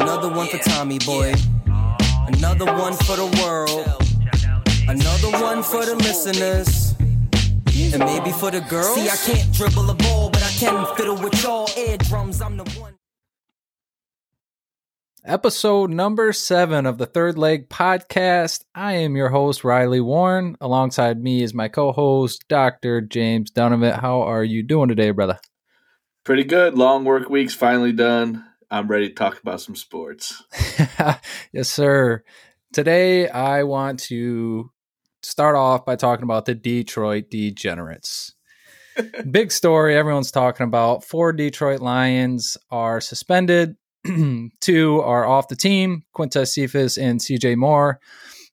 Another one for Tommy boy. Another one for the world. Another one for the listeners. And maybe for the girls. See, I can't dribble a ball, but I can fiddle with y'all eardrums. I'm the one. Episode number seven of the Third Leg Podcast. I am your host, Riley Warren. Alongside me is my co host, Dr. James Donovan. How are you doing today, brother? Pretty good. Long work week's finally done. I'm ready to talk about some sports. yes, sir. Today, I want to start off by talking about the Detroit Degenerates. Big story everyone's talking about. Four Detroit Lions are suspended, two are off the team Quintez Cephus and CJ Moore.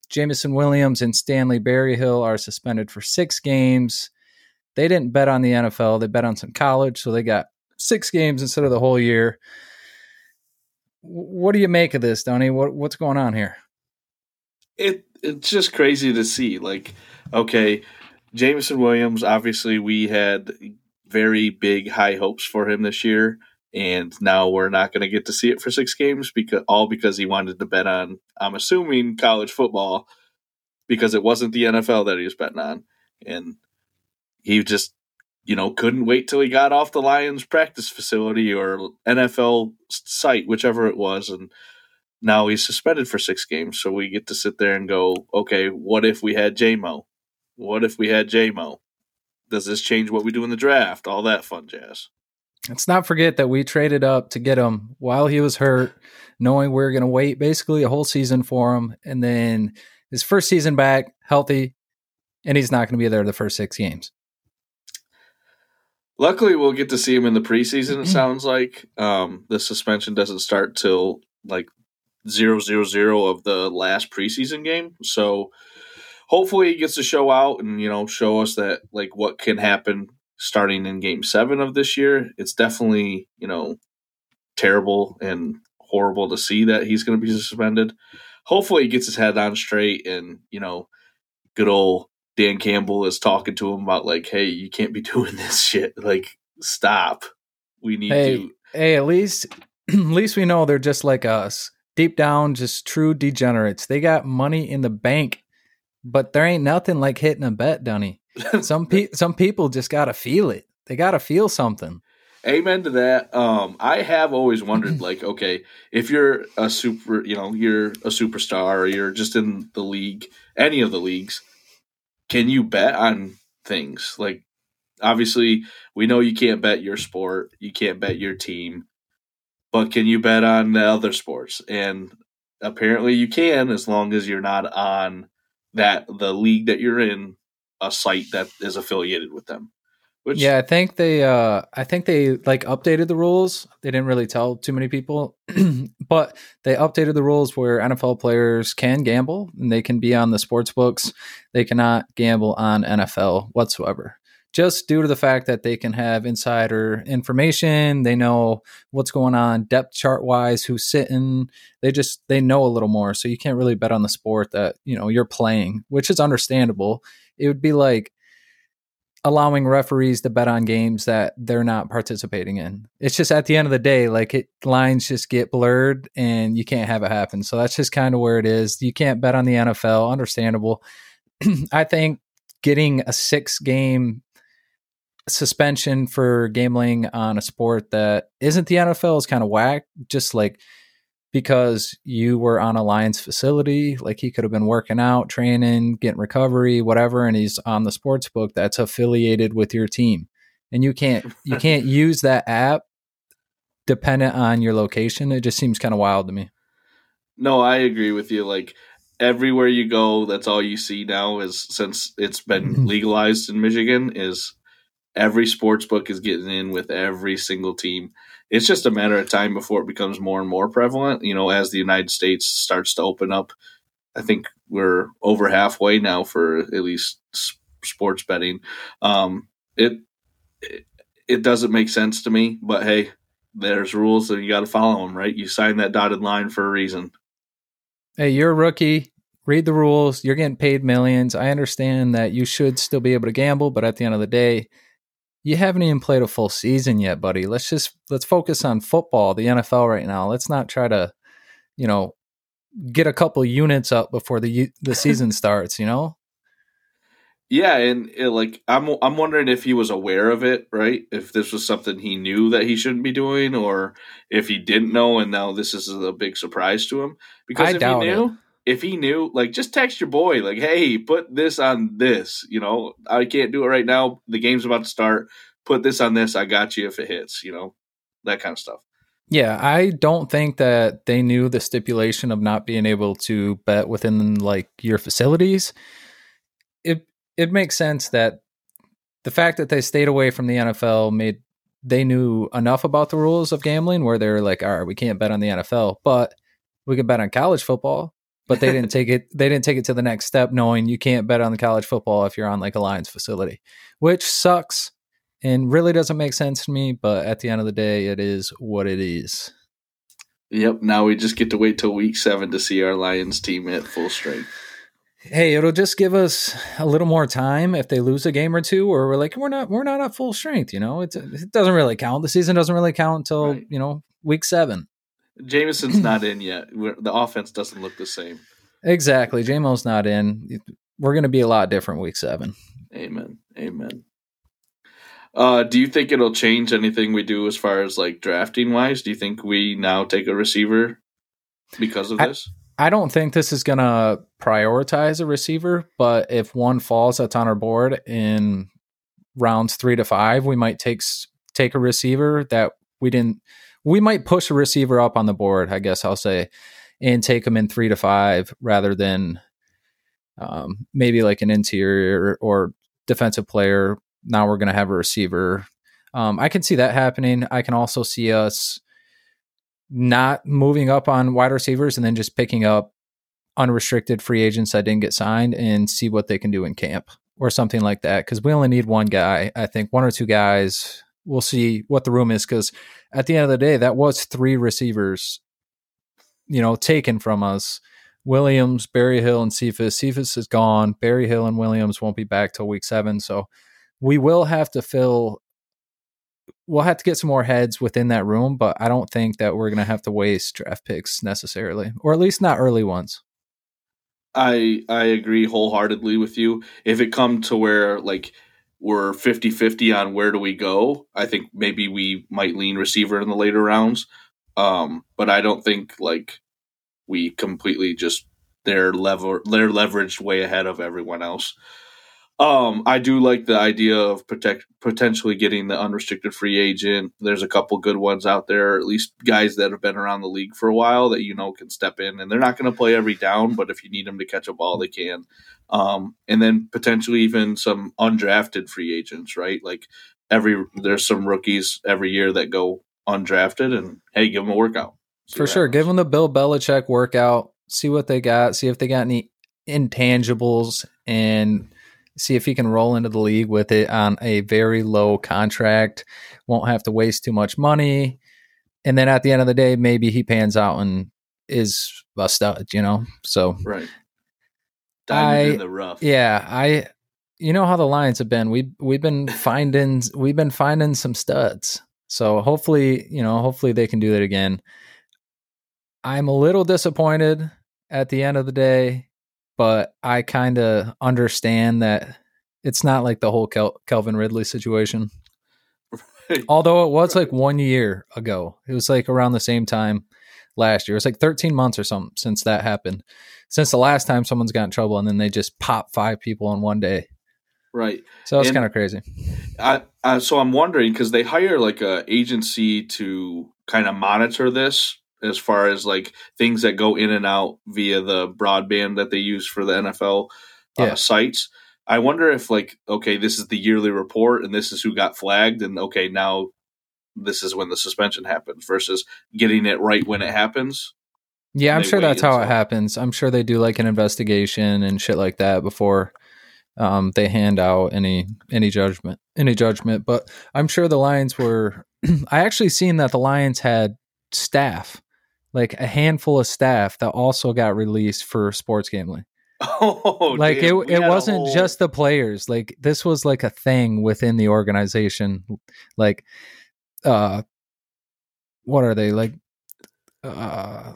Jameson Williams and Stanley Berryhill are suspended for six games. They didn't bet on the NFL, they bet on some college, so they got six games instead of the whole year. What do you make of this, Donnie? What, what's going on here? It it's just crazy to see. Like, okay, Jameson Williams. Obviously, we had very big high hopes for him this year, and now we're not going to get to see it for six games because all because he wanted to bet on. I'm assuming college football because it wasn't the NFL that he was betting on, and he just you know couldn't wait till he got off the Lions practice facility or NFL site, whichever it was, and now he's suspended for six games. So we get to sit there and go, okay, what if we had JMO? What if we had JMO? Does this change what we do in the draft? All that fun jazz. Let's not forget that we traded up to get him while he was hurt, knowing we are going to wait basically a whole season for him. And then his first season back, healthy, and he's not going to be there the first six games. Luckily, we'll get to see him in the preseason. It sounds like um, the suspension doesn't start till like zero zero zero of the last preseason game. So hopefully he gets to show out and you know show us that like what can happen starting in game seven of this year. It's definitely you know terrible and horrible to see that he's going to be suspended. Hopefully he gets his head on straight and you know good old Dan Campbell is talking to him about like, hey, you can't be doing this shit. Like, stop. We need hey, to. Hey, at least at least we know they're just like us deep down just true degenerates. They got money in the bank, but there ain't nothing like hitting a bet, Dunny. Some pe- some people just gotta feel it. They gotta feel something. Amen to that. Um, I have always wondered, like, okay, if you're a super, you know, you're a superstar, or you're just in the league, any of the leagues, can you bet on things? Like, obviously, we know you can't bet your sport, you can't bet your team, but can you bet on the other sports? And apparently you can as long as you're not on that the league that you're in a site that is affiliated with them. Which, yeah, I think they uh I think they like updated the rules. They didn't really tell too many people, but they updated the rules where NFL players can gamble and they can be on the sports books. They cannot gamble on NFL whatsoever. Just due to the fact that they can have insider information. They know what's going on depth chart wise who's sitting. They just they know a little more. So you can't really bet on the sport that you know you're playing which is understandable. It would be like allowing referees to bet on games that they're not participating in. It's just at the end of the day like it lines just get blurred and you can't have it happen. So that's just kind of where it is. You can't bet on the nfl understandable. I think getting a six game suspension for gambling on a sport that isn't the NFL is kind of whack. Just like because you were on a Lions facility, like he could have been working out, training, getting recovery, whatever, and he's on the sports book that's affiliated with your team, and you can't you can't use that app dependent on your location. It just seems kind of wild to me. No, I agree with you. Like everywhere you go, that's all you see now is since it's been mm-hmm. legalized in Michigan is every sports book is getting in with every single team. It's just a matter of time before it becomes more and more prevalent. You know, as the United States starts to open up, I think we're over halfway now for at least sports betting. Um, it, it it doesn't make sense to me, but hey, there's rules and you got to follow them, right? You signed that dotted line for a reason. Hey, you're a rookie. Read the rules. You're getting paid millions. I understand that you should still be able to gamble, but at the end of the day, you haven't even played a full season yet, buddy. Let's just let's focus on football, the NFL right now. Let's not try to you know, get a couple units up before the the season starts. You know. Yeah, and it, like I'm I'm wondering if he was aware of it, right? If this was something he knew that he shouldn't be doing, or if he didn't know and now this is a big surprise to him. Because I if he knew, it. If he knew, like just text your boy, like, hey, put this on this. You know, I can't do it right now. The game's about to start. Put this on this. I got you if it hits. You know, that kind of stuff. Yeah, I don't think that they knew the stipulation of not being able to bet within like your facilities. It it makes sense that the fact that they stayed away from the NFL made they knew enough about the rules of gambling where they're like, all right, we can't bet on the NFL, but we can bet on college football. But they didn't take it. They didn't take it to the next step, knowing you can't bet on the college football if you're on like a Lions facility, which sucks and really doesn't make sense to me. But at the end of the day, it is what it is. Yep. Now we just get to wait till week seven to see our Lions team at full strength. Hey, it'll just give us a little more time if they lose a game or two, or we're like, we're not, we're not at full strength. You know, it's, it doesn't really count. The season doesn't really count until Right. you know week seven. Jameson's not in yet. We're, the offense doesn't look the same. Exactly. JMO's not in. We're going to be a lot different week seven. Amen. Amen. Uh, do you think it'll change anything we do as far as like drafting wise? Do you think we now take a receiver because of I- this? I don't think this is going to prioritize a receiver, but if one falls that's on our board in rounds three to five, we might take take a receiver that we didn't. We might push a receiver up on the board, I guess I'll say, and take them in three to five rather than um, maybe like an interior or defensive player. Now we're going to have a receiver. Um, I can see that happening. I can also see us not moving up on wide receivers and then just picking up unrestricted free agents that didn't get signed and see what they can do in camp or something like that. Because we only need one guy. I think one or two guys. We'll see what the room is. Because at the end of the day, that was three receivers, you know, taken from us. Williams, Berryhill, and Cephus. Cephus is gone. Berryhill and Williams won't be back till week seven. So we will have to fill we'll have to get some more heads within that room, but I don't think that we're going to have to waste draft picks necessarily, or at least not early ones. I I agree wholeheartedly with you. If it come to where like we're 50-50 on where do we go, I think maybe we might lean receiver in the later rounds. Um, but I don't think like we completely just they're lever they're leveraged way ahead of everyone else. Um, I do like the idea of protect potentially getting the unrestricted free agent. There's a couple good ones out there, at least guys that have been around the league for a while that you know can step in, and they're not going to play every down, but if you need them to catch a ball, they can. Um, and then potentially even some undrafted free agents, right? Like every there's some rookies every year that go undrafted, and hey, give them a workout See For sure. happens. Give them the Bill Belichick workout, see what they got, see if they got any intangibles, and see if he can roll into the league with it on a very low contract. Won't have to waste too much money. And then at the end of the day, maybe he pans out and is a stud, you know? So right. Diamond I- in the rough. Yeah, I you know how the Lions have been. We we've been finding we've been finding some studs. So hopefully, you know, hopefully they can do that again. I'm a little disappointed at the end of the day, but I kind of understand that it's not like the whole Kel- Kelvin Ridley situation. Although it was like one year ago. It was like around the same time last year. It was like 13 months or something since that happened. Since the last time someone's got in trouble and then they just pop five people in one day. right. So it's kind of crazy. I, I so I'm wondering because they hire like a agency to kind of monitor this as far as like things that go in and out via the broadband that they use for the NFL uh, Yeah. sites. I wonder if like okay, this is the yearly report and this is who got flagged and okay now this is when the suspension happens versus getting it right when it happens. Yeah, I'm sure that's how it happens. I'm sure they do like an investigation and shit like that before um, they hand out any any judgment any judgment. But I'm sure the Lions were. I actually seen that the Lions had staff, like a handful of staff that also got released for sports gambling. Oh, like it, it wasn't whole- just the players. Like this was like a thing within the organization. Like, uh, what are they like? Uh,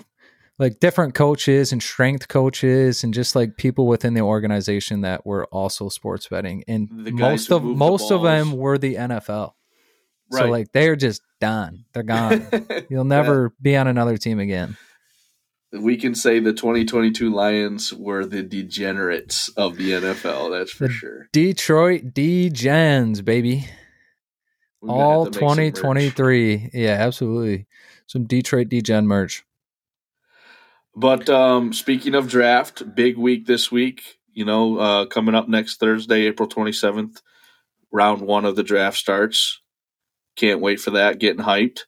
like different coaches and strength coaches and just like people within the organization that were also sports betting and most of most of them were the NFL. Right. So like they're just done. They're gone. You'll never be on another team again. we can say the 2022 Lions were the degenerates of the NFL. That's for The sure. Detroit D-Gens, baby. We're All have to make some merch. 2023. Yeah, absolutely. Some Detroit D-Gen merch. But um, speaking of draft, big week this week. You know, uh, coming up next Thursday, April 27th, round one of the draft starts. Can't wait for that. Getting hyped.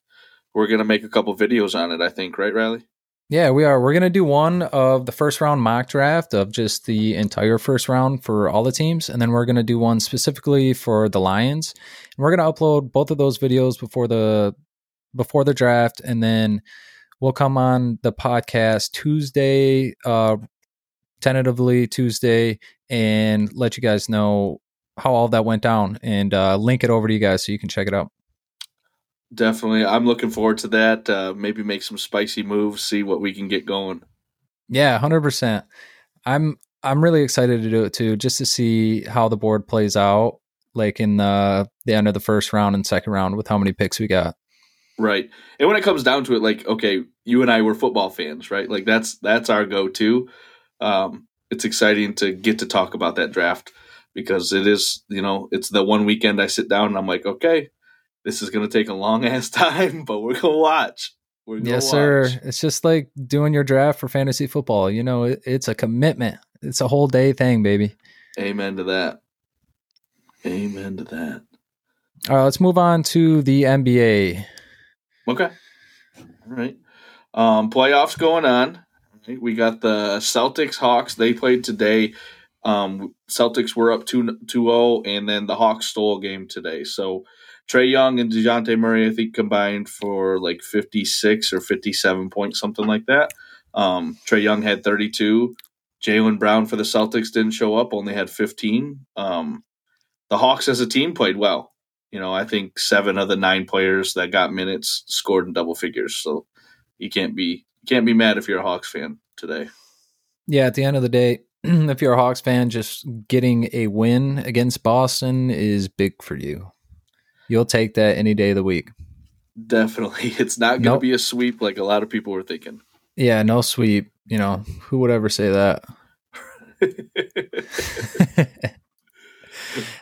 We're gonna make a couple videos on it. I think, right, Riley? Yeah, we are. We're to do one of the first round mock draft of just the entire first round for all the teams. And then we're to do one specifically for the Lions. And we're to upload both of those videos before the before the draft. And then we'll come on the podcast Tuesday, uh, tentatively Tuesday, and let you guys know how all that went down and uh, link it over to you guys so you can check it out. Definitely. I'm looking forward to that. Uh, maybe make some spicy moves. See what we can get going. Yeah, hundred percent. I'm I'm really excited to do it too, just to see how the board plays out, like in the the end of the first round and second round with how many picks we got. Right. And when it comes down to it, like, okay, you and I were football fans, right? Like that's that's our go to. Um, it's exciting to get to talk about that draft because it is, you know, it's the one weekend I sit down and I'm like, okay, this is gonna take a long ass time, but we're gonna watch. We're gonna Yes, watch. sir. It's just like doing your draft for fantasy football. You know, it, it's a commitment. It's a whole day thing, baby. Amen to that. Amen to that. All right, let's move on to the NBA. Okay. All right. Um, playoffs going on. We got the Celtics Hawks. They played today. Um, Celtics were up 2 0, and then the Hawks stole a game today. So Trae Young and DeJounte Murray, I think, combined for like 56 or 57 points, something like that. Um, Trae Young had 32. Jaylen Brown for the Celtics didn't show up, only had 15. Um, the Hawks as a team played well. You know, I think seven of the nine players that got minutes scored in double figures. So you can't be you can't be mad if you're a Hawks fan today. Yeah, at the end of the day, if you're a Hawks fan, just getting a win against Boston is big for you. You'll take that any day of the week. Definitely, it's not going to Nope. be a sweep like a lot of people were thinking. Yeah, no sweep. You know, who would ever say that? uh,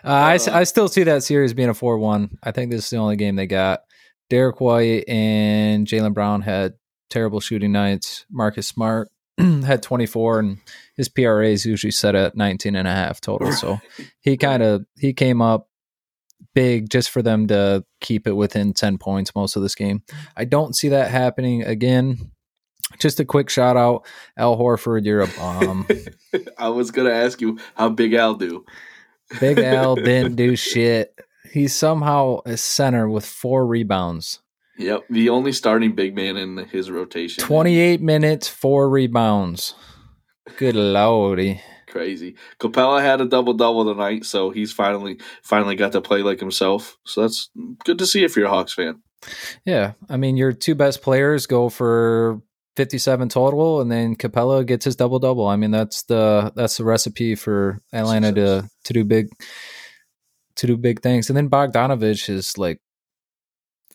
I, I still see that series being a 4 1. I think this is the only game they got. Derrick White and Jaylen Brown had terrible shooting nights. Marcus Smart had 24, and his PRA is usually set at 19 and a half total. So he kind of he came up big just for them to keep it within 10 points most of this game. I don't see that happening again. Just a quick shout out, Al Horford, you're a bomb. I was going to ask you how Big Al do. Big Al didn't do shit. He's somehow a center with four rebounds. Yep, the only starting big man in his rotation. 28 minutes, four rebounds. Good lordy. Crazy. Capela had a double double tonight, so he's finally finally got to play like himself. So that's good to see if you're a Hawks fan. Yeah. I mean, your two best players go for 57 total, and then Capela gets his double double. I mean, that's the that's the recipe for Atlanta to to do big to do big things. And then Bogdanovich is like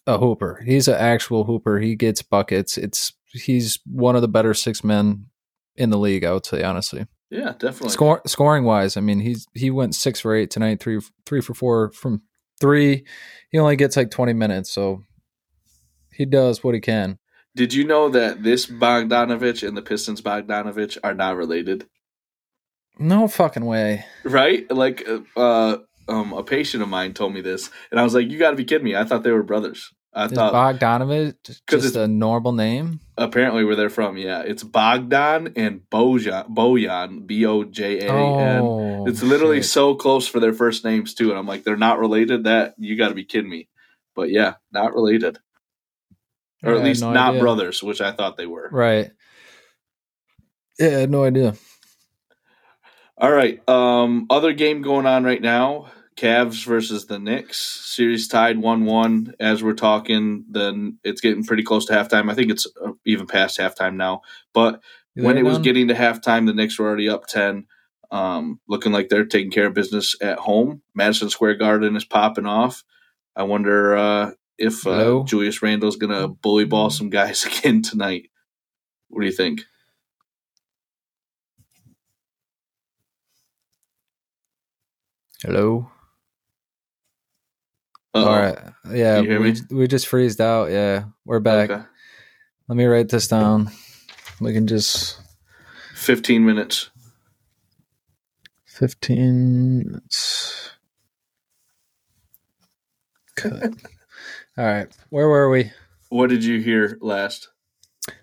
a hooper. He's an actual hooper. He gets buckets. It's he's one of the better six men in the league. I would say honestly. Yeah, definitely. Score, scoring wise, I mean, he's he went six for eight tonight, three three for four from three. He only gets like twenty minutes, so he does what he can. Did you know that this Bogdanovich and the Pistons Bogdanovich are not related? No fucking way. Right? Like, uh, um, a patient of mine told me this, and I was like, "You got to be kidding me!" I thought they were brothers. I Is thought Bogdanovich just it's- a normal name? apparently where they're from. Yeah, it's Bogdan and Bojan, Bojan, B O J A N. Oh, It's literally shit. so close for their first names too, and I'm like, they're not related. That you got to be kidding me. But yeah, not related, or Yeah, at least no not idea. brothers, which I thought they were. right. Yeah, I had no idea. All right. Um, other game going on right now. Cavs versus the Knicks. Series tied one-one. As we're talking, then it's getting pretty close to halftime. I think it's uh, even past halftime now. But when it was getting to halftime, the Knicks were already up ten, um, looking like they're taking care of business at home. Madison Square Garden is popping off. I wonder uh, if uh? Julius Randle's going to bully ball some guys again tonight. What do you think? Hello. Uh-oh. All right. Yeah, we we just freezed out. Yeah, we're back. Okay. Let me write this down. We can just Fifteen minutes. fifteen minutes. Cut. All right. Where were we? What did you hear last?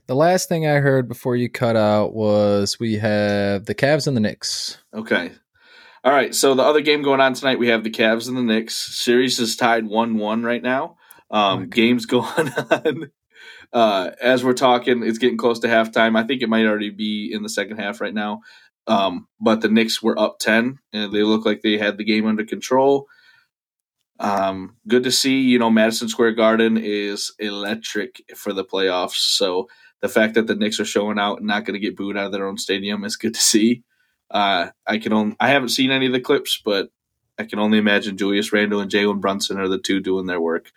The last thing I heard before you cut out was we have the Cavs and the Knicks. Okay. All right. So the other game going on tonight, we have the Cavs and the Knicks. Series is tied one-one right now. Um, Okay. Games going on. Uh, as we're talking, it's getting close to halftime. I think it might already be in the second half right now. Um, but the Knicks were up ten, and they look like they had the game under control. Um, good to see. You know, Madison Square Garden is electric for the playoffs. So the fact that the Knicks are showing out and not going to get booed out of their own stadium is good to see. Uh, I can only I haven't seen any of the clips, but I can only imagine Julius Randle and Jalen Brunson are the two doing their work.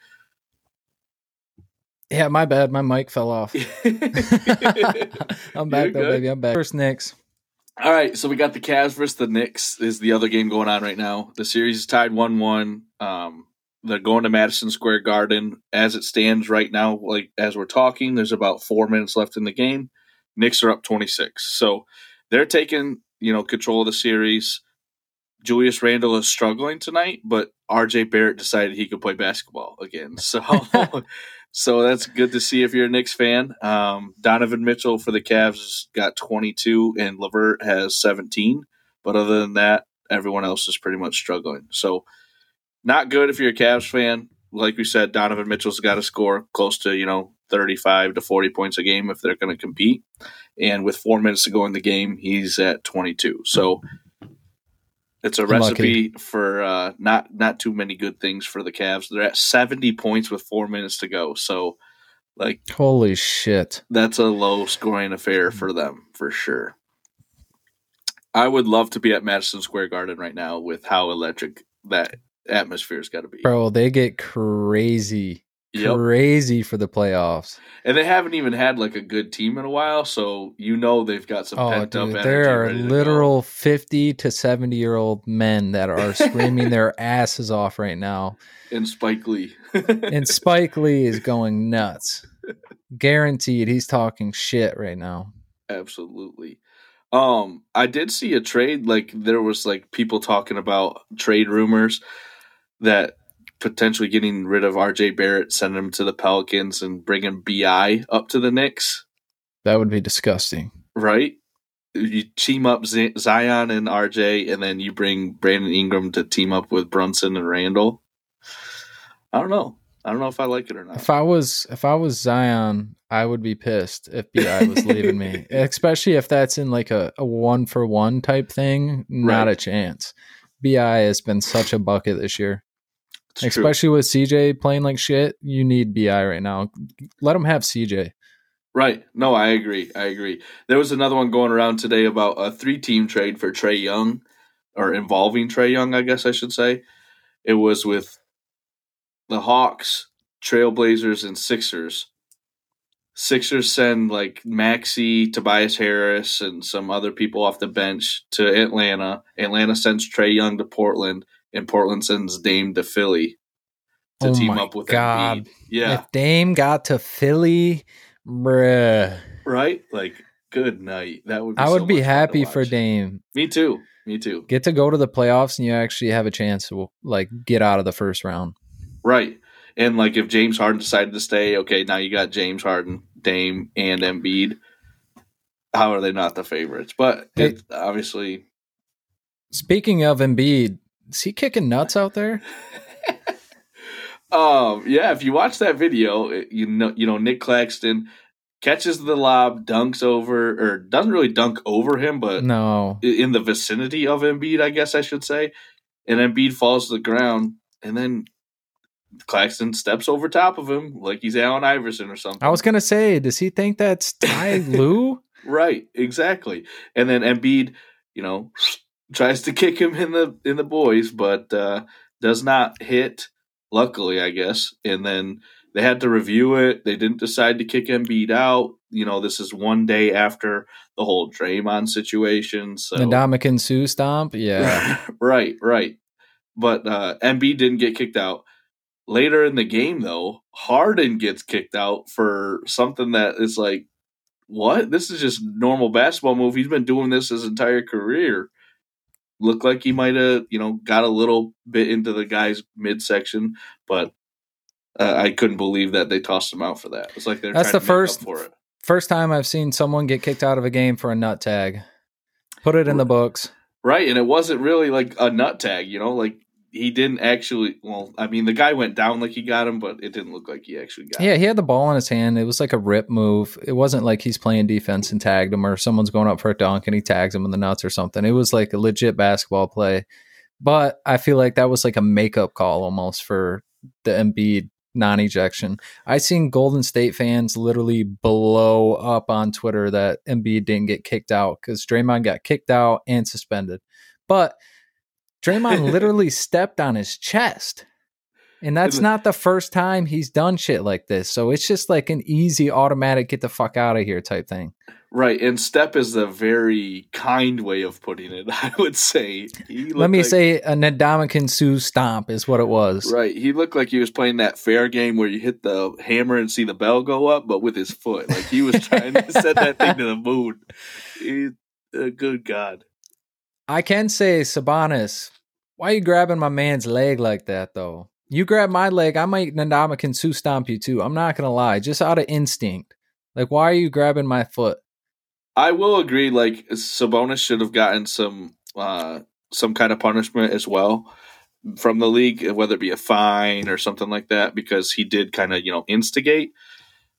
Yeah, my bad. My mic fell off. I'm back You're though, good. baby. I'm back. First Knicks. All right, so we got the Cavs versus the Knicks is the other game going on right now. The series is tied one one. Um, they're going to Madison Square Garden as it stands right now. Like as we're talking, there's about four minutes left in the game. Knicks are up twenty six, so they're taking you know control of the series. Julius Randle is struggling tonight, but RJ Barrett decided he could play basketball again. So so that's good to see if you're a Knicks fan. Um, Donovan Mitchell for the Cavs has got 22 and Levert has 17. But other than that, everyone else is pretty much struggling. So not good if you're a Cavs fan. Like we said, Donovan Mitchell's got to score close to, you know, 35 to 40 points a game if they're going to compete. And with four minutes to go in the game, he's at 22. So it's a recipe for uh, not not too many good things for the Cavs. They're at 70 points with four minutes to go. So, like, Holy shit. that's a low scoring affair for them for sure. I would love to be at Madison Square Garden right now with how electric that atmosphere's got to be. Bro, they get crazy. Yep. Crazy for the playoffs. And they haven't even had like a good team in a while, so you know they've got some Oh, pent up dude, energy. there are ready to go. literal 50 to 70 year old men that are screaming their asses off right now. and Spike Lee. And Spike Lee is going nuts. Guaranteed he's talking shit right now. Absolutely. Um, I did see a trade. Like there was like people talking about trade rumors that potentially getting rid of RJ Barrett, sending him to the Pelicans, and bringing Bi up to the Knicks. That would be disgusting. Right? You team up Z- Zion and RJ, and then you bring Brandon Ingram to team up with Brunson and Randle. I don't know. I don't know if I like it or not. If I was if I was Zion, I would be pissed if Bi was leaving me. Especially if that's in like a, a one for one type thing. Not Right. a chance. Bi has been such a bucket this year. It's true. Especially with CJ playing like shit. You need Bi right now. Let him have CJ. Right. No, I agree. I agree. There was another one going around today about a three team trade for Trae Young, or involving Trae Young, I guess I should say. It was with the Hawks, Trailblazers, and Sixers. Sixers send like Maxey, Tobias Harris, and some other people off the bench to Atlanta. Atlanta sends Trae Young to Portland, and Portland sends Dame to Philly to Oh team up with God. Embiid. Yeah. If Dame got to Philly, bruh. right? Like, good night. That would. Be I so would be fun to happy for. Dame. Me too. Me too. Get to go to the playoffs and you actually have a chance to like get out of the first round. Right. And like, if James Harden decided to stay, okay, now you got James Harden, Dame, and Embiid. How are they not the favorites? But it, obviously, Speaking of Embiid, is he kicking nuts out there? um, yeah. If you watch that video, it- you know, you know, Nic Claxton catches the lob, dunks over, or doesn't really dunk over him, but No. in the vicinity of Embiid, I guess I should say. and Embiid falls to the ground, and then Claxton steps over top of him like he's Allen Iverson or something. I was gonna say, does he think that's Ty Lue? right, exactly. And then Embiid, you know, tries to kick him in the in the boys, but uh, does not hit. Luckily, I guess. And then they had to review it. They didn't decide to kick Embiid out. You know, this is one day after the whole Draymond situation. So Ndamukong Suh stomp, yeah, right, right. But uh, Embiid didn't get kicked out. Later in the game, though, Harden gets kicked out for something that is like, what? This is just normal basketball move. He's been doing this his entire career. Looked like he might have, you know, got a little bit into the guy's midsection, but uh, I couldn't believe that they tossed him out for that. It's like they're That's trying the to make up first- for it. first time I've seen someone get kicked out of a game for a nut tag. Put it in the books. Right, and it wasn't really like a nut tag, you know, like he didn't actually. Well, I mean, the guy went down like he got him, but it didn't look like he actually got. Him. Yeah, him. he had the ball in his hand. It was like a rip move. It wasn't like he's playing defense and tagged him or someone's going up for a dunk and he tags him in the nuts or something. It was like a legit basketball play. But I feel like that was like a makeup call almost for the Embiid non-ejection. I seen Golden State fans literally blow up on Twitter that Embiid didn't get kicked out because Draymond got kicked out and suspended. But Draymond literally stepped on his chest. And that's Isn't- the first time he's done shit like this. So it's just like an easy automatic get the fuck out of here type thing. Right, and step is a very kind way of putting it. I would say. He Let me like- say a Ndamukong Suh stomp is what it was. Right, he looked like he was playing that fair game where you hit the hammer and see the bell go up, but with his foot. Like he was trying to set that thing to the moon. He, uh, good God. I can say Sabonis, why are you grabbing my man's leg like that though? You grab my leg, I might Ndamukong Suh stomp you too. I'm not gonna lie, just out of instinct. Like, why are you grabbing my foot? I will agree. Like Sabonis should have gotten some uh, some kind of punishment as well from the league, whether it be a fine or something like that, because he did kind of you know instigate.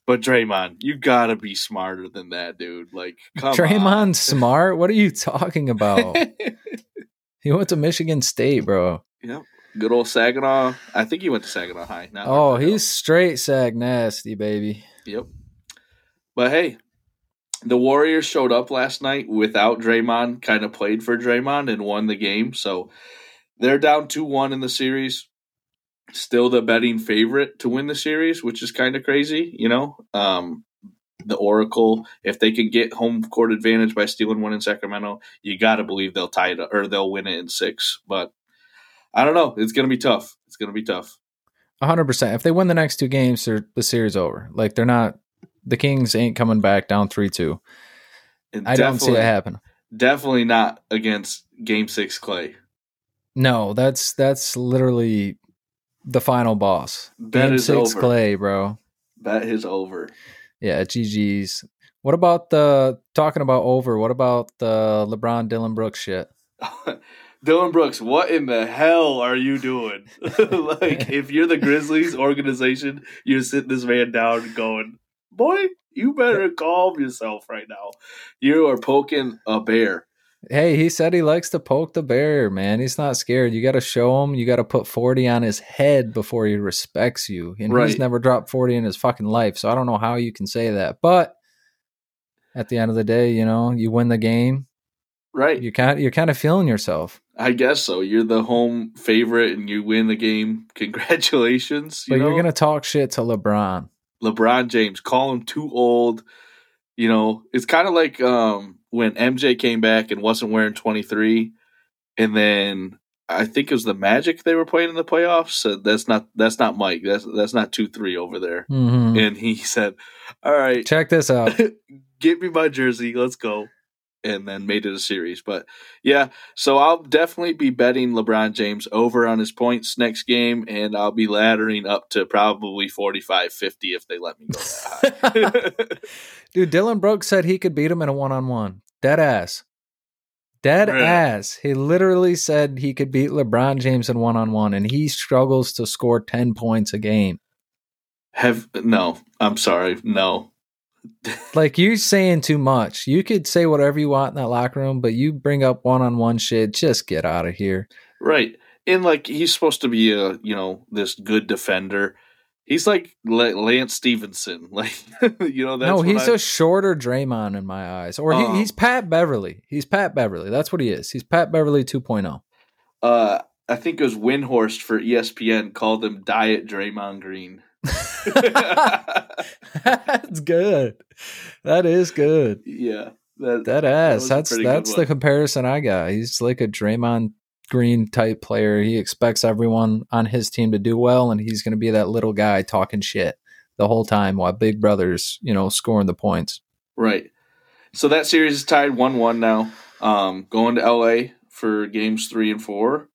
But Draymond, you gotta be smarter than that, dude. Like, come Draymond smart? What are you talking about? he went to Michigan State, bro. yep. Good old Saginaw. I think he went to Saginaw High. Not Oh, he's straight sag nasty, baby. Yep. But hey, the Warriors showed up last night without Draymond, kind of played for Draymond and won the game. So they're down 2 1 in the series. Still the betting favorite to win the series, which is kind of crazy, you know? Um, the Oracle, if they can get home court advantage by stealing one in Sacramento, you got to believe they'll tie it or they'll win it in six. But I don't know. It's going to be tough. It's going to be tough. hundred percent. If they win the next two games, they're the series over. Like they're not. The Kings ain't coming back down three two. I don't see it happen. Definitely not against Game Six Clay. No, that's that's literally the final boss. Bet Game is six over. Clay, bro. Bet is over. Yeah, GG's. What about the talking about over? What about the LeBron Dillon Brooks shit? Dillon Brooks, what in the hell are you doing? like, if you're the Grizzlies organization, you're sitting this man down going, boy, you better calm yourself right now. You are poking a bear. Hey, he said he likes to poke the bear, man. He's not scared. You got to show him. You got to put 40 on his head before he respects you. And Right. he's never dropped 40 in his fucking life. So I don't know how you can say that. But at the end of the day, you know, you win the game. Right. You kind you're kind of feeling yourself. I guess so. You're the home favorite and you win the game. Congratulations. You But know? you're going to talk shit to LeBron. LeBron James, call him too old. You know, it's kind of like um, when MJ came back and wasn't wearing 23, and then I think it was the Magic they were playing in the playoffs. So that's not that's not Mike. That's that's not two three over there. Mhm. And he said, "All right, Check this out. get me my jersey. Let's go." And then made it a series. But yeah, so I'll definitely be betting LeBron James over on his points next game, and I'll be laddering up to probably 45 50 if they let me go that high. Dude, Dillon Brooks said he could beat him in a one on one. Dead ass. Dead Really? ass. He literally said he could beat LeBron James in one on one, and he struggles to score 10 points a game. Have no, I'm sorry, no. Like, you saying too much. You could say whatever you want in that locker room, but you bring up one on one shit, just get out of here. Right. And like he's supposed to be a you know this good defender. He's like Lance Stephenson, like you know. That's no, he's I, a shorter Draymond in my eyes, or he, Oh. he's Pat Beverley. He's Pat Beverley. That's what he is. He's Pat Beverley oh. 2.0. uh, I think it was Windhorst for ESPN called him Diet Draymond Green. That's good. That is good. yeah, that, That ass. a That's that's the comparison I got. He's like a Draymond Green type player. He expects everyone on his team to do well, and he's going to be that little guy talking shit the whole time while Big Brother's you know scoring the points. right. So that series is tied one-one now. Um, going to LA for games three and four.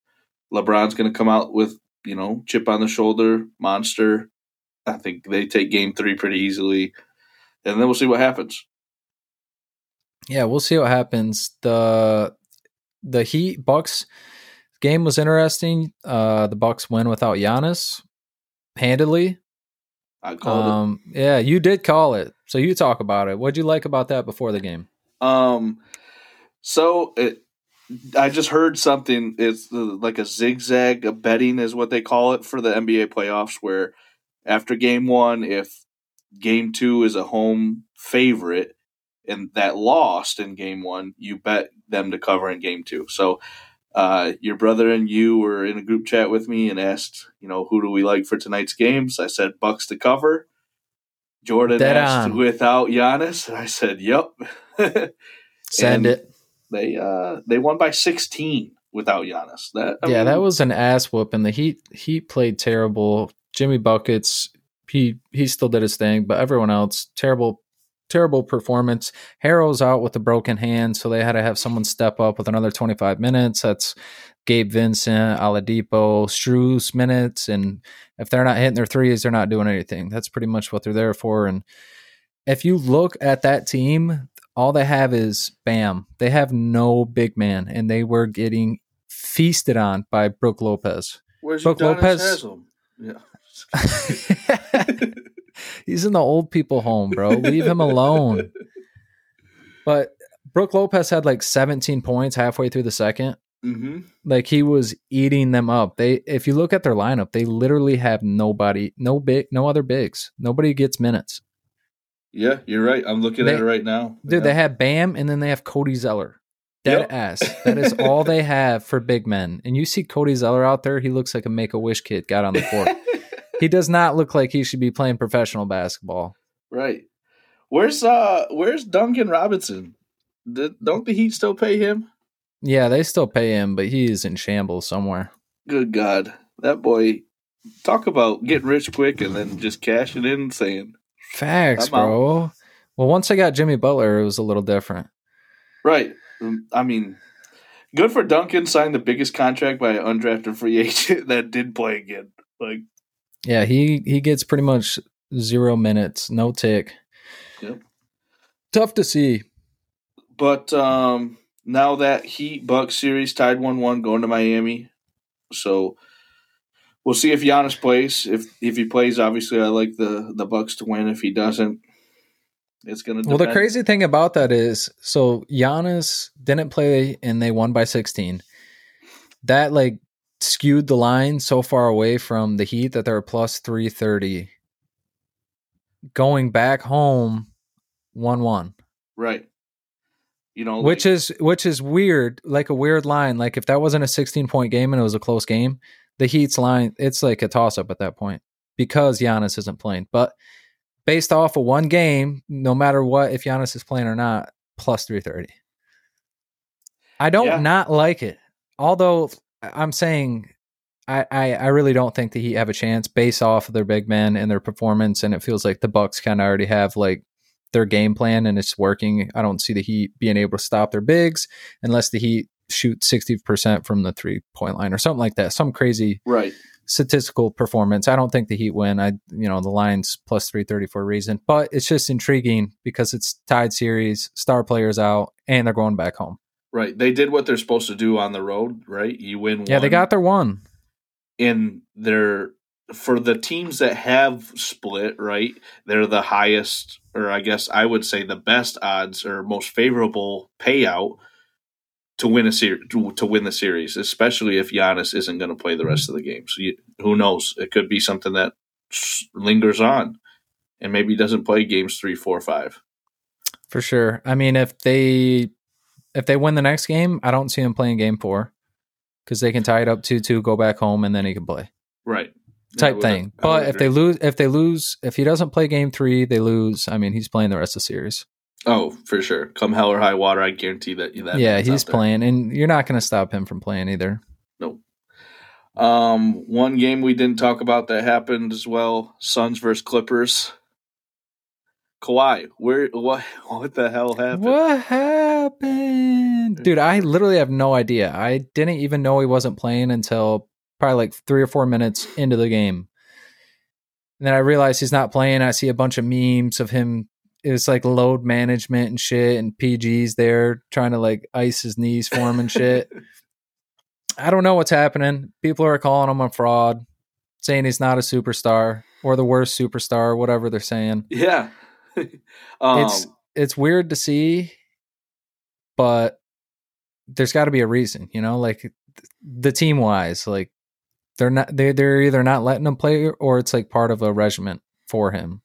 LeBron's going to come out with you know chip on the shoulder, monster. I think they take game three pretty easily, and then we'll see what happens. Yeah, we'll see what happens. the The Heat Bucks game was interesting. Uh, the Bucks win without Giannis handedly. I called it. Um, yeah, you did call it. So you talk about it. What'd you like about that before the game? Um, so it, I just heard something. It's uh, like a zigzag a betting is what they call it for the NBA playoffs. Where after game one, if game two is a home favorite and that lost in game one, you bet them to cover in game two. So. Uh, your brother and you were in a group chat with me and asked, you know, who do we like for tonight's games? I said Bucks to cover. Jordan Dead asked on. without Giannis, and I said, "Yep." Send it. they uh they won by 16 without Giannis. That I yeah, mean, that was an ass whooping. The Heat Heat played terrible. Jimmy buckets. He he still did his thing, but everyone else terrible, terrible performance. Herro's out with a broken hand, so they had to have someone step up with another twenty five minutes. That's Gabe Vincent, Oladipo, Strus minutes, and if they're not hitting their threes, they're not doing anything. That's pretty much what they're there for. And if you look at that team, all they have is Bam. They have no big man, and they were getting feasted on by Brook Lopez. Where's Brook Udonis Lopez-? Yeah. He's in the old people home, bro. Leave him alone. But Brook Lopez had like 17 points halfway through the second. Mm-hmm. Like he was eating them up. They if you look at their lineup, they literally have nobody, no big, no other bigs. Nobody gets minutes. Yeah, you're right. I'm looking They- at it right now. Dude, yeah. they have Bam and then they have Cody Zeller. Dead Yep. ass. That is all they have for big men. And you see Cody Zeller out there, he looks like a make a wish kid got on the court. he does not look like he should be playing professional basketball. right. Where's uh where's Duncan Robinson? Did, don't the Heat still pay him? Yeah, they still pay him, but he is in shambles somewhere. Good God. That boy talk about getting rich quick and then just cashing in and saying, Facts, I'm out. bro. Well, once I got Jimmy Butler, it was a little different. Right. Um, I mean, good for Duncan signed the biggest contract by an undrafted free agent that did play again. Like, Yeah, he he gets pretty much zero minutes, no tick. Yep. Tough to see. but um, now that Heat Bucks series tied one one going to Miami, so we'll see if Giannis plays. If if he plays, obviously I like the the Bucks to win. If he doesn't, it's gonna. Well, the crazy thing about that is, so Giannis didn't play and they won by 16. That like skewed the line so far away from the Heat that they're plus 330. Going back home, one one, right? You know, which like- is which is weird, like a weird line. Like if that wasn't a 16 point game and it was a close game, the Heat's line it's like a toss up at that point because Giannis isn't playing. But based off of one game, no matter what, if Giannis is playing or not, plus 330. I don't Yeah. not like it. Although I'm saying I, I, I really don't think the Heat have a chance based off of their big men and their performance, and it feels like the Bucks kind of already have like their game plan and it's working. I don't see the Heat being able to stop their bigs unless the Heat shoot 60% from the three point line or something like that. Some crazy right. statistical performance. I don't think the Heat win. I you know the line's plus three thirty for a reason, but it's just intriguing because it's tied series, star players out, and they're going back home. Right. They did what they're supposed to do on the road, right? You win Yeah, they got their one. in their for the teams that have split, right? They're the highest or I guess I would say the best odds or most favorable payout to win a series to, to win the series, especially if Giannis isn't going to play the rest of the game. So who knows? It could be something that lingers on, and maybe doesn't play games three, four, five. For sure. I mean, if they if they win the next game, I don't see him playing game four because they can tie it up two two, go back home, and then he can play. Right. Type yeah, thing. But if they lose, if they lose, if he doesn't play game three, they lose. I mean, he's playing the rest of the series. Oh, for sure. Come hell or high water, I guarantee that. that yeah, he's playing, and you're not going to stop him from playing either. Nope. Um, one game we didn't talk about that happened as well: Suns versus Clippers. Kawhi, where what what the hell happened? What happened? Dude, I literally have no idea. I didn't even know he wasn't playing until probably like 3 or 4 minutes into the game. And then I realized he's not playing. I see a bunch of memes of him it's like load management and shit and PG's there trying to like ice his knees for him and shit. I don't know what's happening. People are calling him a fraud, saying he's not a superstar or the worst superstar, whatever they're saying. Yeah. um, it's it's weird to see, but there's got to be a reason, you know, like the team wise, like they're not they they're either not letting him play or it's like part of a regiment for him.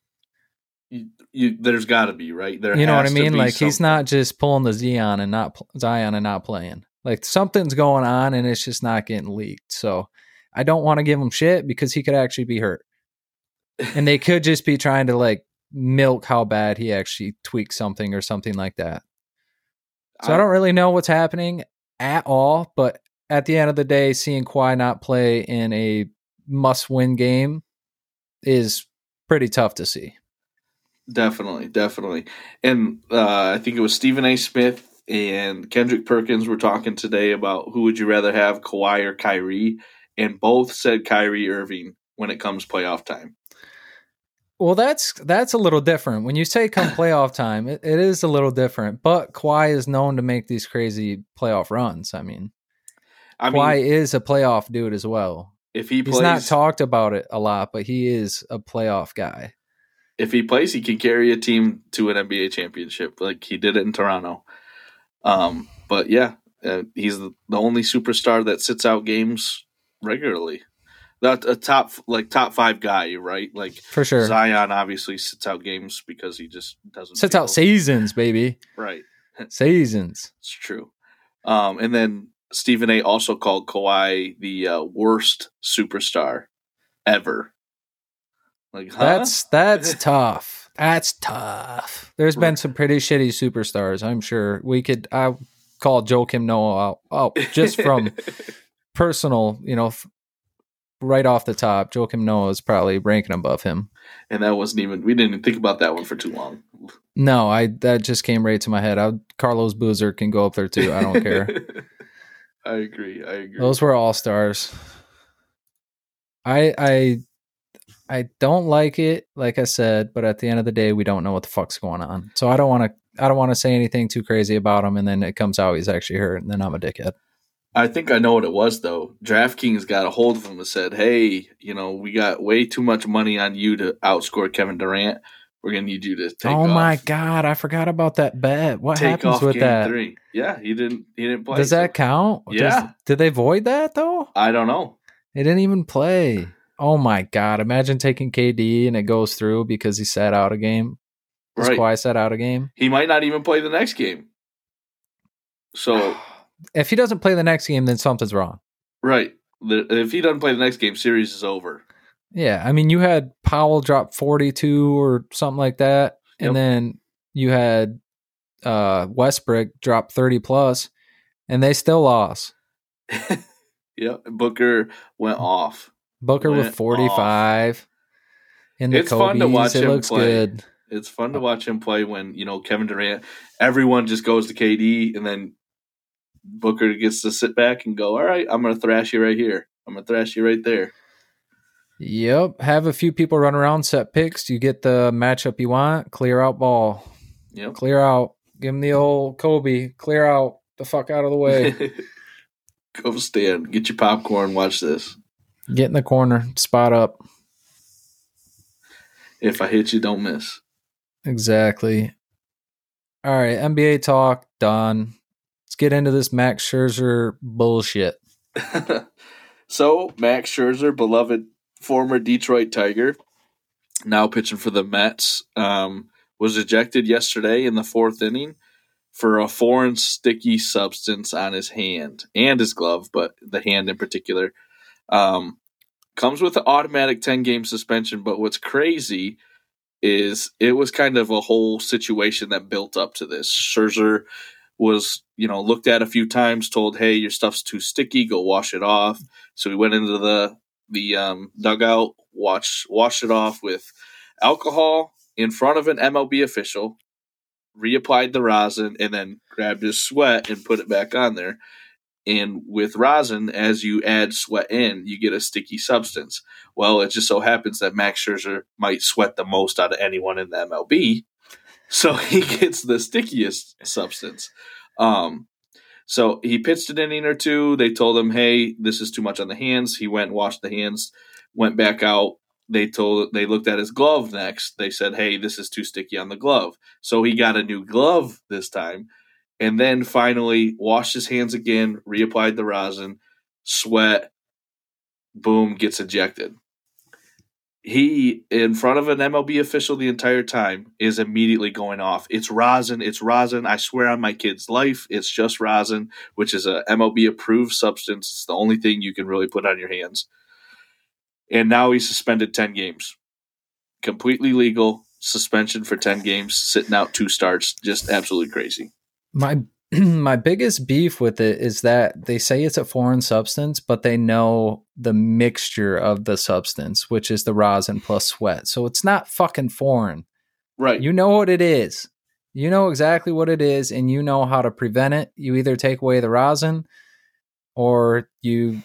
You, you, there's got to be right there. You know what I mean? Like something. he's not just pulling the Zion and not Zion and not playing. Like something's going on and it's just not getting leaked. So I don't want to give him shit because he could actually be hurt, and they could just be trying to like milk how bad he actually tweaked something or something like that. So I, I don't really know what's happening at all, but at the end of the day, seeing Kawhi not play in a must win game is pretty tough to see. Definitely, definitely. And uh, I think it was Stephen A. Smith and Kendrick Perkins were talking today about who would you rather have, Kawhi or Kyrie, and both said Kyrie Irving when it comes playoff time. Well, that's that's a little different. When you say come playoff time, it, it is a little different. But Kawhi is known to make these crazy playoff runs. I mean, I Kawhi mean, is a playoff dude as well. If he plays, he's not talked about it a lot, but he is a playoff guy. If he plays, he can carry a team to an NBA championship, like he did it in Toronto. Um, but yeah, uh, he's the, the only superstar that sits out games regularly that a top like top five guy, right? Like for sure. Zion obviously sits out games because he just doesn't sits out seasons, baby. Right. seasons. It's true. Um, and then Stephen A. also called Kawhi the uh, worst superstar ever. Like huh? that's that's tough. That's tough. There's been some pretty shitty superstars. I'm sure we could. I call Joakim Noah out. Oh, just from personal, you know, right off the top, Joakim Noah is probably ranking above him. And that wasn't even we didn't even think about that one for too long. No, I that just came right to my head. I, Carlos Boozer can go up there too. I don't care. I agree. I agree. Those were all stars. I I I don't like it, like I said, but at the end of the day, we don't know what the fuck's going on. So I don't want to I don't want to say anything too crazy about him, and then it comes out he's actually hurt, and then I'm a dickhead. I think I know what it was though. DraftKings got a hold of him and said, "Hey, you know, we got way too much money on you to outscore Kevin Durant. We're gonna need you to take." Oh my god, I forgot about that bet. What happens with that? Three. Yeah, he didn't. He didn't play. Does so. that count? Yeah. Does, did they void that though? I don't know. They didn't even play. Oh my god! Imagine taking KD and it goes through because he sat out a game. That's right. why I sat out a game. He might not even play the next game. So if he doesn't play the next game, then something's wrong. Right. If he doesn't play the next game, series is over. Yeah, I mean, you had Powell drop forty-two or something like that, and yep. then you had uh, Westbrook drop thirty plus, and they still lost. yeah, Booker went off. Booker went with forty-five. Off. In the it's Kobe's, fun to watch it him looks play. good. It's fun to watch him play when you know Kevin Durant. Everyone just goes to KD, and then Booker gets to sit back and go, all right, I'm going to thrash you right here. I'm going to thrash you right there. Yep. Have a few people run around, set picks. You get the matchup you want. Clear out ball. Yep. Clear out. Give him the old Kobe. Clear out. The fuck out of the way. Go stand. Get your popcorn. Watch this. Get in the corner. Spot up. If I hit you, don't miss. Exactly. All right. NBA talk done let's get into this Max Scherzer bullshit. so Max Scherzer, beloved former Detroit Tiger, now pitching for the Mets, um, was ejected yesterday in the fourth inning for a foreign sticky substance on his hand and his glove, but the hand in particular. Um, comes with an automatic 10 game suspension, but what's crazy is it was kind of a whole situation that built up to this. Scherzer was, you know, looked at a few times, told, "Hey, your stuff's too sticky, go wash it off." So he went into the the um, dugout, watch washed it off with alcohol in front of an MLB official, reapplied the rosin, and then grabbed his sweat and put it back on there. And with rosin, as you add sweat in, you get a sticky substance. Well, it just so happens that Max Scherzer might sweat the most out of anyone in the MLB. So he gets the stickiest substance. Um, so he pitched an inning or two. They told him, hey, this is too much on the hands. He went, and washed the hands, went back out. They told they looked at his glove next. They said, "Hey, this is too sticky on the glove." So he got a new glove this time and then finally washed his hands again, reapplied the rosin, sweat, boom, gets ejected. He, in front of an MLB official the entire time, is immediately going off. It's rosin, it's rosin. I swear on my kid's life, it's just rosin, which is a MLB approved substance. It's the only thing you can really put on your hands. And now he's suspended 10 games. Completely legal, suspension for 10 games, sitting out two starts. Just absolutely crazy my my biggest beef with it is that they say it's a foreign substance, but they know the mixture of the substance, which is the rosin plus sweat. So it's not fucking foreign. Right. You know what it is. You know exactly what it is and you know how to prevent it. You either take away the rosin or you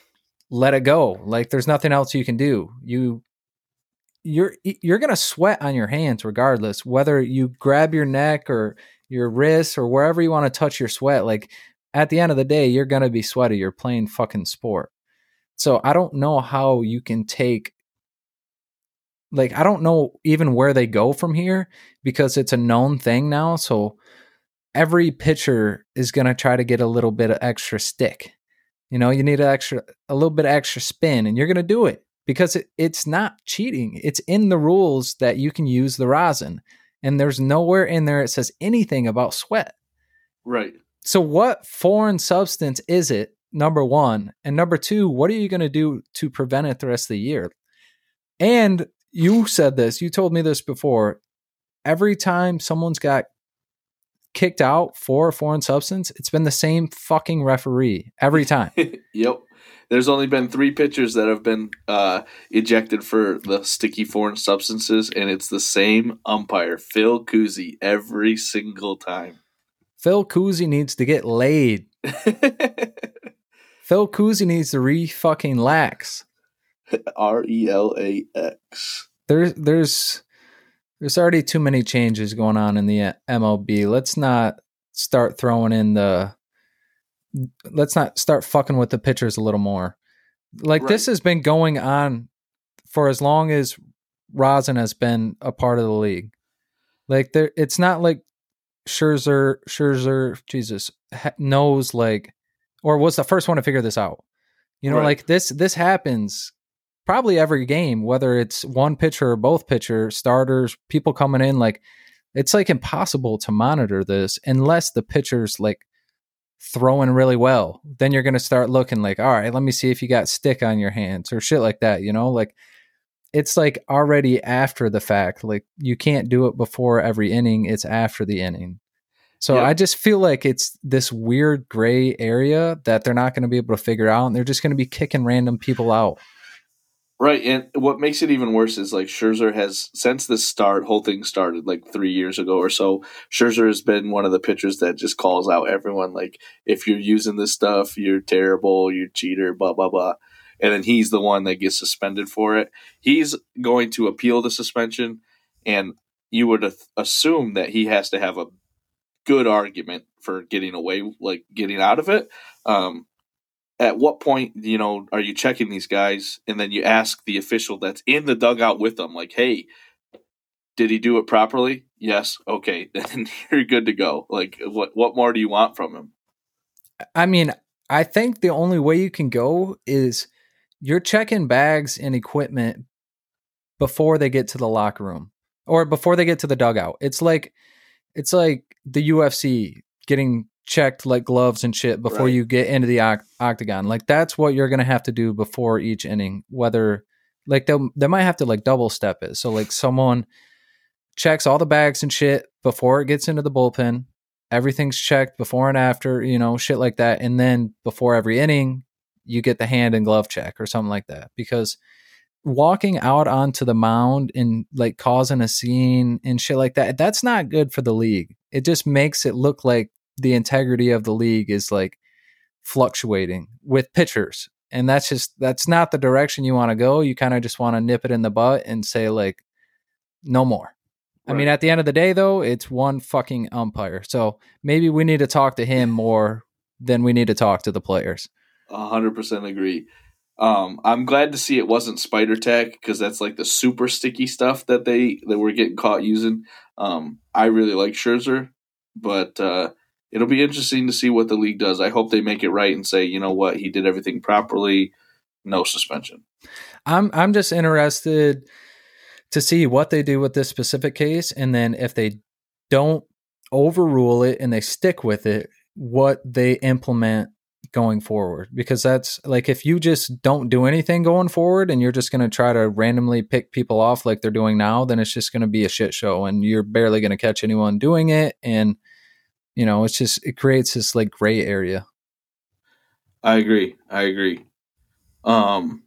let it go. Like there's nothing else you can do. You you're you're going to sweat on your hands regardless whether you grab your neck or your wrists or wherever you want to touch your sweat like at the end of the day you're going to be sweaty you're playing fucking sport. So i don't know how you can take like i don't know even where they go from here because it's a known thing now so every pitcher is going to try to get a little bit of extra stick. You know you need an extra a little bit of extra spin and you're going to do it because it, it's not cheating. It's in the rules that you can use the rosin and there's nowhere in there it says anything about sweat. Right. So what foreign substance is it? Number 1, and number 2, what are you going to do to prevent it the rest of the year? And you said this, you told me this before. Every time someone's got kicked out for a foreign substance, it's been the same fucking referee every time. yep. There's only been three pitchers that have been uh, ejected for the sticky foreign substances, and it's the same umpire, Phil Cuzzi, every single time. Phil Cuzzi needs to get laid. Phil Cuzzi needs to re fucking lax. R E L A X. There's there's there's already too many changes going on in the MLB. Let's not start throwing in the let's not start fucking with the pitchers a little more. Like right. this has been going on for as long as Rosin has been a part of the league. Like there, it's not like Scherzer, Scherzer, Jesus knows like, or was the first one to figure this out. You know, right. like this, this happens probably every game, whether it's one pitcher or both pitcher starters, people coming in. Like it's like impossible to monitor this unless the pitcher's like throwing really well. Then you're going to start looking like, all right, let me see if you got stick on your hands or shit like that, you know? Like it's like already after the fact. Like you can't do it before every inning, it's after the inning. So yeah. I just feel like it's this weird gray area that they're not going to be able to figure out and they're just going to be kicking random people out. Right, and what makes it even worse is like Scherzer has since the start, whole thing started like three years ago or so. Scherzer has been one of the pitchers that just calls out everyone like, if you're using this stuff, you're terrible, you're cheater, blah blah blah. And then he's the one that gets suspended for it. He's going to appeal the suspension, and you would assume that he has to have a good argument for getting away, like getting out of it. Um, at what point you know are you checking these guys? And then you ask the official that's in the dugout with them like hey did he do it properly? Yes. Okay. Then you're good to go. Like what what more do you want from him? I mean, I think the only way you can go is you're checking bags and equipment before they get to the locker room or before they get to the dugout. It's like it's like the UFC getting checked like gloves and shit before Right. you get into the oct- octagon. Like that's what you're gonna have to do before each inning. Whether like they they might have to like double step it. So like someone checks all the bags and shit before it gets into the bullpen. Everything's checked before and after, you know, shit like that. And then before every inning, you get the hand and glove check or something like that. Because walking out onto the mound and like causing a scene and shit like that, that's not good for the league. It just makes it look like the integrity of the league is like fluctuating with pitchers. And that's just that's not the direction you want to go. You kind of just want to nip it in the butt and say like no more. I mean, at the end of the day, though, it's one fucking umpire. So maybe we need to talk to him more than we need to talk to the players. A hundred percent agree. Um, I'm glad to see it wasn't spider tack because that's like the super sticky stuff that they that we're getting caught using. Um, I really like Scherzer, but uh, it'll be interesting to see what the league does. I hope they make it right and say, you know what, he did everything properly, no suspension. I'm I'm just interested to see what they do with this specific case, and then if they don't overrule it and they stick with it, what they implement going forward. Because that's like if you just don't do anything going forward and you're just going to try to randomly pick people off like they're doing now, then it's just going to be a shit show, and you're barely going to catch anyone doing it, and you know it's just it creates this like gray area. I agree. I agree. Um,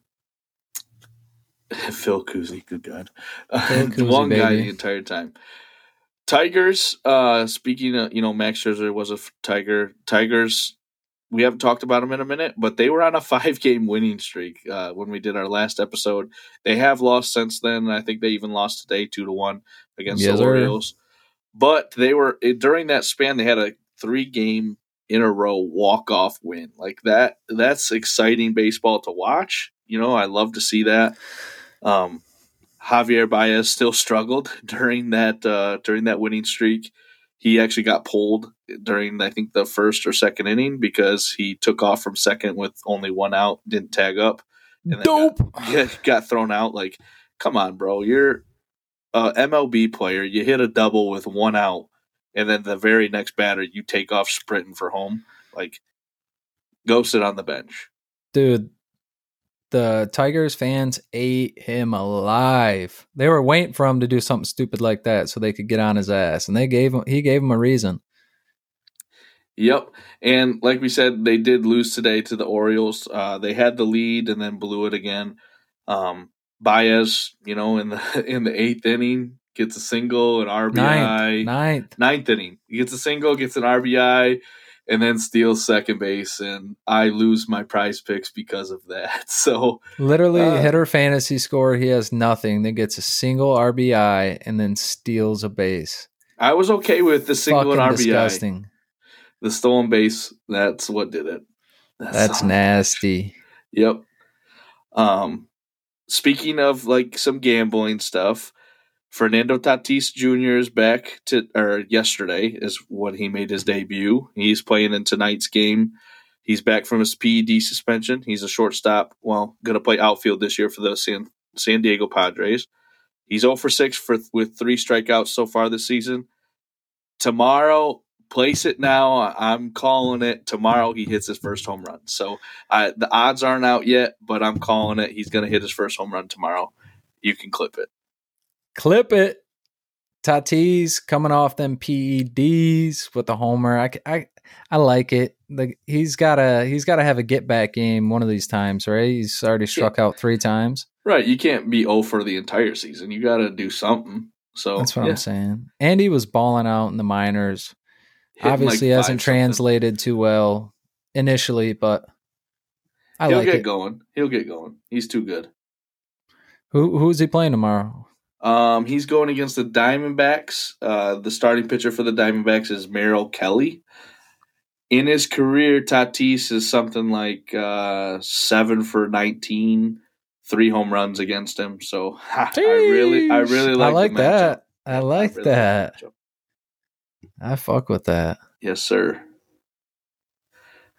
Phil Cuzzi, good God, Phil the one guy the entire time. Tigers. Uh, speaking of, you know, Max Scherzer was a f- Tiger. Tigers. We haven't talked about them in a minute, but they were on a five-game winning streak uh, when we did our last episode. They have lost since then. I think they even lost today, two to one against Yes, the. Orioles. But they were during that span. They had a three-game in a row walk-off win like that. That's exciting baseball to watch. You know, I love to see that. Um, Javier Baez still struggled during that uh, during that winning streak. He actually got pulled during I think the first or second inning because he took off from second with only one out, didn't tag up, and Dope. Got, yeah, got thrown out. Like, come on, bro, you're a MLB player. You hit a double with one out, and then the very next batter you take off sprinting for home. Like, go sit on the bench. dude the tigers fans ate him alive they were waiting for him to do something stupid like that so they could get on his ass and they gave him he gave him a reason Yep. And like we said, they did lose today to the Orioles. Uh, they had the lead and then blew it again. Um, Baez, you know, in the in the eighth inning, gets a single, an RBI. ninth ninth Ninth inning, he gets a single, gets an RBI, and then steals second base. And I lose my PrizePicks because of that. So literally Uh, hitter fantasy score he has nothing then gets a single rbi and then steals a base I was okay with the single fucking and RBI. disgusting The stolen base, that's what did it. that's all. nasty Yep. Um, speaking of like some gambling stuff, Fernando Tatis Jr. is back to or yesterday is when he made his debut. He's playing in tonight's game. He's back from his PED suspension. He's a shortstop. Well, going to play outfield this year for the San, San Diego Padres. He's 0 for 6 for with three strikeouts so far this season. Tomorrow, place it now. I'm calling it. Tomorrow he hits his first home run. So I, the odds aren't out yet, but I'm calling it. He's going to hit his first home run tomorrow. You can clip it. clip it tatis coming off them peds with the homer i i, I like it like he's gotta he's gotta have a get back game one of these times right he's already struck out three times Right. You can't be 0 for the entire season. You got to do something. So that's what Oh, yeah, i'm saying and he was balling out in the minors obviously like hasn't something. translated too well initially but i He'll like get it going. He'll get going. He's too good. who who's he playing tomorrow Um, he's going against the Diamondbacks. Uh, the starting pitcher for the Diamondbacks is Merrill Kelly. In his career, Tatis is something like uh, seven for 19, three home runs against him. So ha, I really, I really like. I like that i like really the that matchup. I fuck with that Yes, sir.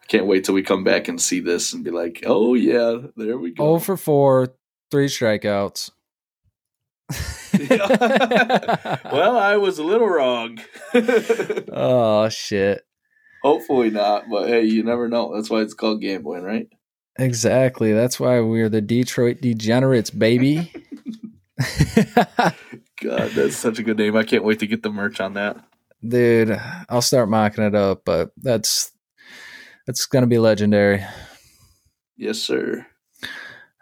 I Can't wait till we come back and see this and be like, oh yeah, there we go. Oh for four, three strikeouts. well, I was a little wrong. oh shit. Hopefully not, but hey, you never know. That's why it's called gambling, right? Exactly. That's why we're the Detroit Degenerates, baby. God, that's such a good name. I can't wait to get the merch on that. Dude, I'll start mocking it up, but that's that's gonna be legendary. Yes, sir.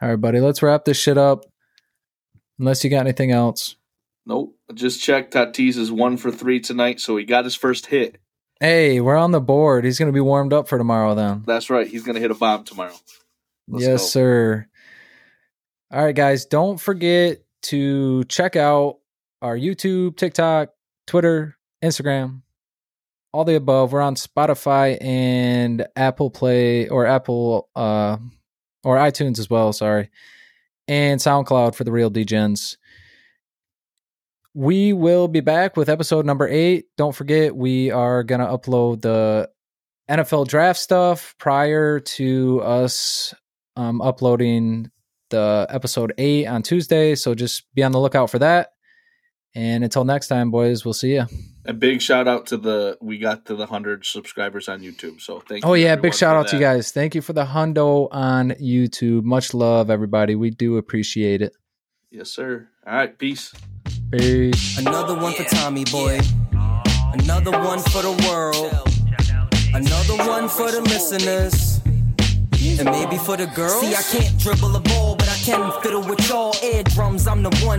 All right, buddy. Let's wrap this shit up. Unless you got anything else. Nope. Just checked. Tatis is one for three tonight, so he got his first hit. Hey, we're on the board. He's going to be warmed up for tomorrow, then. That's right. He's going to hit a bomb tomorrow. Let's yes, go. sir. All right, guys. Don't forget to check out our YouTube, TikTok, Twitter, Instagram, all the above. We're on Spotify and Apple Play or Apple uh or iTunes as well, sorry. And SoundCloud for the real DGens. We will be back with episode number eight. Don't forget, we are to upload the NFL draft stuff prior to us um, uploading the episode eight on Tuesday. So just be on the lookout for that. And until next time, boys, we'll see you. A big shout out to the we got to the hundred subscribers on YouTube. So thank. Oh, you. Oh yeah, big shout out that. to you guys. Thank you for the hundo on YouTube. Much love, everybody. We do appreciate it. Yes, sir. All right, peace. Peace. Another one for Tommy boy. Another one for the world. Another one for the listeners. And maybe for the girls. See, I can't dribble a ball, but I can fiddle with y'all eardrums. I'm the one.